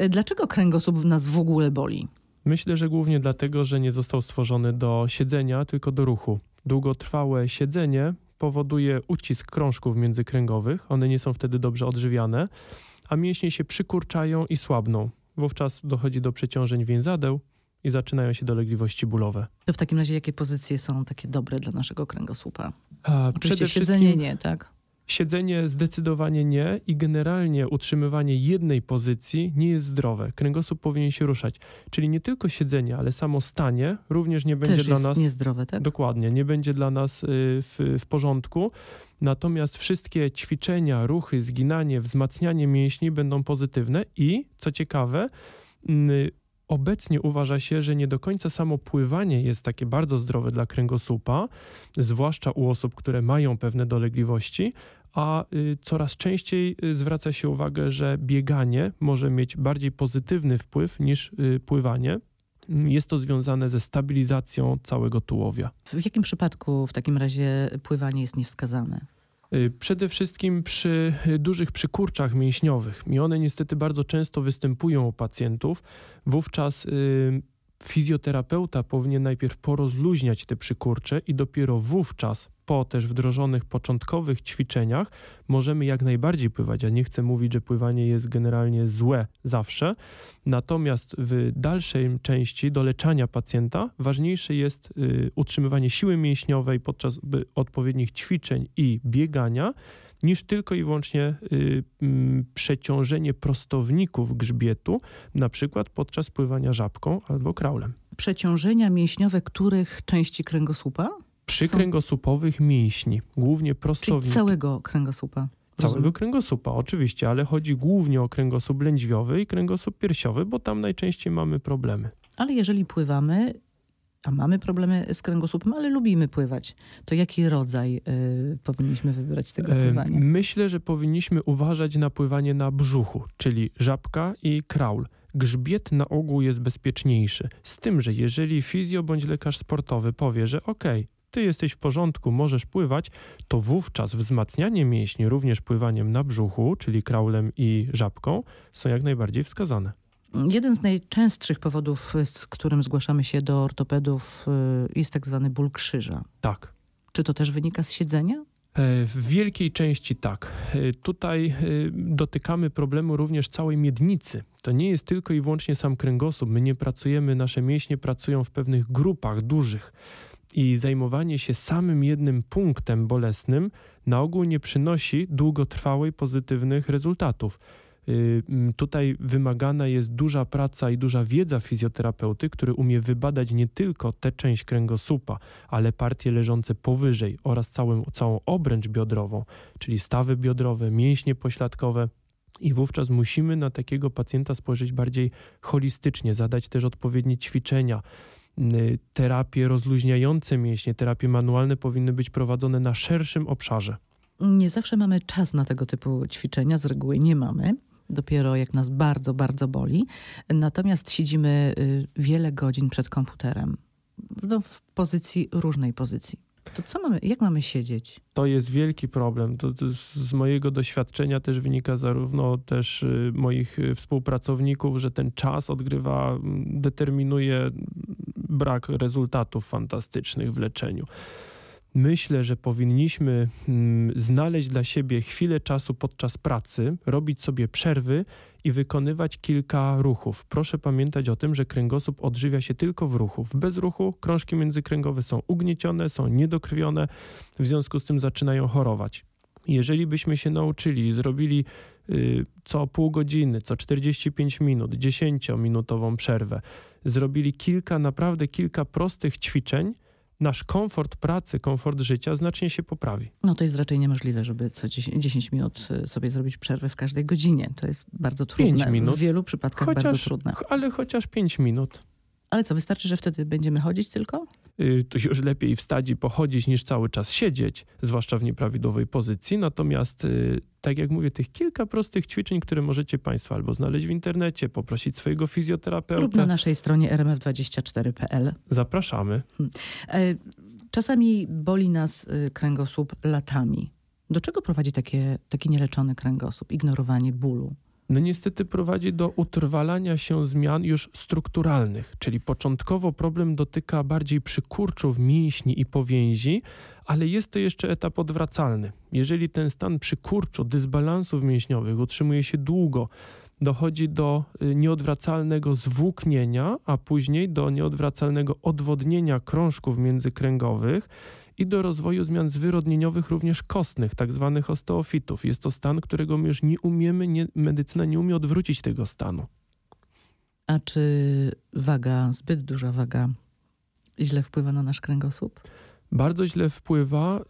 E, Dlaczego kręgosłup nas w ogóle boli? Myślę, że głównie dlatego, że nie został stworzony do siedzenia, tylko do ruchu. Długotrwałe siedzenie powoduje ucisk krążków międzykręgowych, one nie są wtedy dobrze odżywiane, a mięśnie się przykurczają i słabną. Wówczas dochodzi do przeciążeń więzadeł i zaczynają się dolegliwości bólowe. To w takim razie jakie pozycje są takie dobre dla naszego kręgosłupa? A Oczywiście siedzenie nie, tak? Siedzenie zdecydowanie nie i generalnie utrzymywanie jednej pozycji nie jest zdrowe. Kręgosłup powinien się ruszać. Czyli nie tylko siedzenie, ale samo stanie również nie będzie Też dla jest nas niezdrowe, tak? dokładnie, nie będzie dla nas y, w, w porządku. Natomiast wszystkie ćwiczenia, ruchy, zginanie, wzmacnianie mięśni będą pozytywne i co ciekawe, y, Obecnie uważa się, że nie do końca samo pływanie jest takie bardzo zdrowe dla kręgosłupa, zwłaszcza u osób, które mają pewne dolegliwości, a y, coraz częściej y, zwraca się uwagę, że bieganie może mieć bardziej pozytywny wpływ niż y, pływanie. Jest to związane ze stabilizacją całego tułowia. W jakim przypadku w takim razie pływanie jest niewskazane? Przede wszystkim przy dużych przykurczach mięśniowych i one niestety bardzo często występują u pacjentów. Wówczas fizjoterapeuta powinien najpierw porozluźniać te przykurcze i dopiero wówczas po też wdrożonych początkowych ćwiczeniach możemy jak najbardziej pływać. Ja nie chcę mówić, że pływanie jest generalnie złe zawsze. Natomiast w dalszej części doleczania pacjenta ważniejsze jest y, utrzymywanie siły mięśniowej podczas odpowiednich ćwiczeń i biegania, niż tylko i wyłącznie y, mm, przeciążenie prostowników grzbietu, na przykład podczas pływania żabką albo kraulem. Przeciążenia mięśniowe których części kręgosłupa? Przykręgosłupowych mięśni, głównie Czyli prostownik. całego kręgosłupa. Całego Rozumiem. kręgosłupa, oczywiście, ale chodzi głównie o kręgosłup lędźwiowy i kręgosłup piersiowy, bo tam najczęściej mamy problemy. Ale jeżeli pływamy, a mamy problemy z kręgosłupem, ale lubimy pływać, to jaki rodzaj y, powinniśmy wybrać tego E, pływania? Myślę, że powinniśmy uważać na pływanie na brzuchu, czyli żabka i kraul. Grzbiet na ogół jest bezpieczniejszy. Z tym, że jeżeli fizjo bądź lekarz sportowy powie, że okej, ty jesteś w porządku, możesz pływać, to wówczas wzmacnianie mięśni również pływaniem na brzuchu, czyli kraulem i żabką, są jak najbardziej wskazane. Jeden z najczęstszych powodów, z którym zgłaszamy się do ortopedów, y, jest tak zwany ból krzyża. Tak. Czy to też wynika z siedzenia? E, W wielkiej części tak. E, Tutaj e, dotykamy problemu również całej miednicy. To nie jest tylko i wyłącznie sam kręgosłup. My nie pracujemy, nasze mięśnie pracują w pewnych grupach dużych. I zajmowanie się samym jednym punktem bolesnym na ogół nie przynosi długotrwałej pozytywnych rezultatów. Y, Tutaj wymagana jest duża praca i duża wiedza fizjoterapeuty, który umie wybadać nie tylko tę część kręgosłupa, ale partie leżące powyżej oraz całą, całą obręcz biodrową, czyli stawy biodrowe, mięśnie pośladkowe. I wówczas musimy na takiego pacjenta spojrzeć bardziej holistycznie, zadać też odpowiednie ćwiczenia. Y, Terapie rozluźniające mięśnie, terapie manualne powinny być prowadzone na szerszym obszarze. Nie zawsze mamy czas na tego typu ćwiczenia, z reguły nie mamy. Dopiero jak nas bardzo, bardzo boli. Natomiast siedzimy y, wiele godzin przed komputerem. No, w pozycji, różnej pozycji. To co mamy, jak mamy siedzieć? To jest wielki problem. To, to z- mojego doświadczenia też wynika zarówno też y, moich współpracowników, że ten czas odgrywa, determinuje brak rezultatów fantastycznych w leczeniu. Myślę, że powinniśmy mm, znaleźć dla siebie chwilę czasu podczas pracy, robić sobie przerwy i wykonywać kilka ruchów. Proszę pamiętać o tym, że kręgosłup odżywia się tylko w ruchu. W bezruchu krążki międzykręgowe są ugniecione, są niedokrwione, w związku z tym zaczynają chorować. Jeżeli byśmy się nauczyli i zrobili co pół godziny, co 45 minut, 10-minutową przerwę, zrobili kilka, naprawdę kilka prostych ćwiczeń, nasz komfort pracy, komfort życia znacznie się poprawi. No to jest raczej niemożliwe, żeby co 10, 10 minut y, sobie zrobić przerwę w każdej godzinie. To jest bardzo trudne. minut. W wielu przypadkach bardzo Chociaż, trudne. ale chociaż 5 minut. Ale co, wystarczy, że wtedy będziemy chodzić tylko? Y, To już lepiej wstać i pochodzić niż cały czas siedzieć, zwłaszcza w nieprawidłowej pozycji. Natomiast, y, tak jak mówię, tych kilka prostych ćwiczeń, które możecie Państwo albo znaleźć w internecie, poprosić swojego Lub fizjoterapeuty, na naszej stronie rmf24.pl. zapraszamy. E, Czasami boli nas y, kręgosłup latami. Do czego prowadzi takie, taki nieleczony kręgosłup? Ignorowanie bólu. No niestety prowadzi do utrwalania się zmian już strukturalnych, czyli początkowo problem dotyka bardziej przykurczów, mięśni i powięzi, ale jest to jeszcze etap odwracalny. Jeżeli ten stan przykurczu, dysbalansów mięśniowych utrzymuje się długo, dochodzi do y, nieodwracalnego zwłóknienia, a później do nieodwracalnego odwodnienia krążków międzykręgowych i do rozwoju zmian zwyrodnieniowych również kostnych, tak zwanych osteofitów. Jest to stan, którego my już nie umiemy, nie, medycyna nie umie odwrócić tego stanu. A czy waga, zbyt duża waga źle wpływa na nasz kręgosłup? bardzo źle wpływa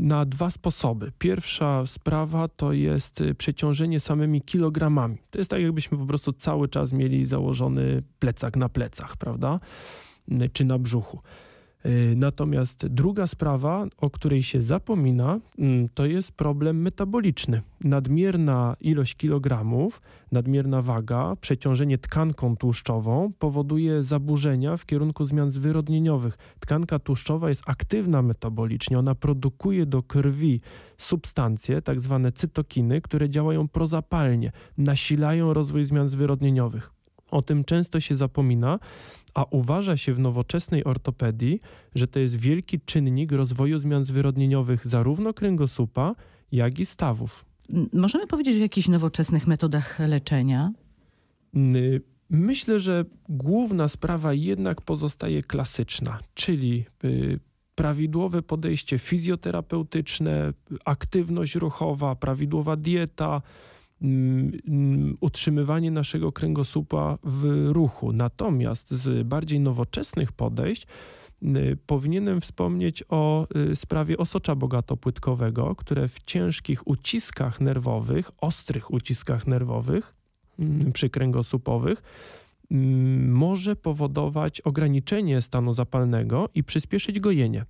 na dwa sposoby. Pierwsza sprawa to jest y, przeciążenie samymi kilogramami. To jest tak, jakbyśmy po prostu cały czas mieli założony plecak na plecach, prawda? Czy na brzuchu. Y, natomiast druga sprawa, o której się zapomina, mm, to jest problem metaboliczny. Nadmierna ilość kilogramów, nadmierna waga, przeciążenie tkanką tłuszczową powoduje zaburzenia w kierunku zmian zwyrodnieniowych. Tkanka tłuszczowa jest aktywna metabolicznie, ona produkuje do krwi substancje, tak zwane cytokiny, które działają prozapalnie, nasilają rozwój zmian zwyrodnieniowych. O tym często się zapomina, a uważa się w nowoczesnej ortopedii, że to jest wielki czynnik rozwoju zmian zwyrodnieniowych zarówno kręgosłupa, jak i stawów. Możemy powiedzieć o jakichś nowoczesnych metodach leczenia? Myślę, że główna sprawa jednak pozostaje klasyczna, czyli y, prawidłowe podejście fizjoterapeutyczne, aktywność ruchowa, prawidłowa dieta, utrzymywanie naszego kręgosłupa w ruchu. Natomiast z bardziej nowoczesnych podejść y, powinienem wspomnieć o y, sprawie osocza bogatopłytkowego, które w ciężkich uciskach nerwowych, ostrych uciskach nerwowych mm, przykręgosłupowych może powodować ograniczenie stanu zapalnego i przyspieszyć gojenie.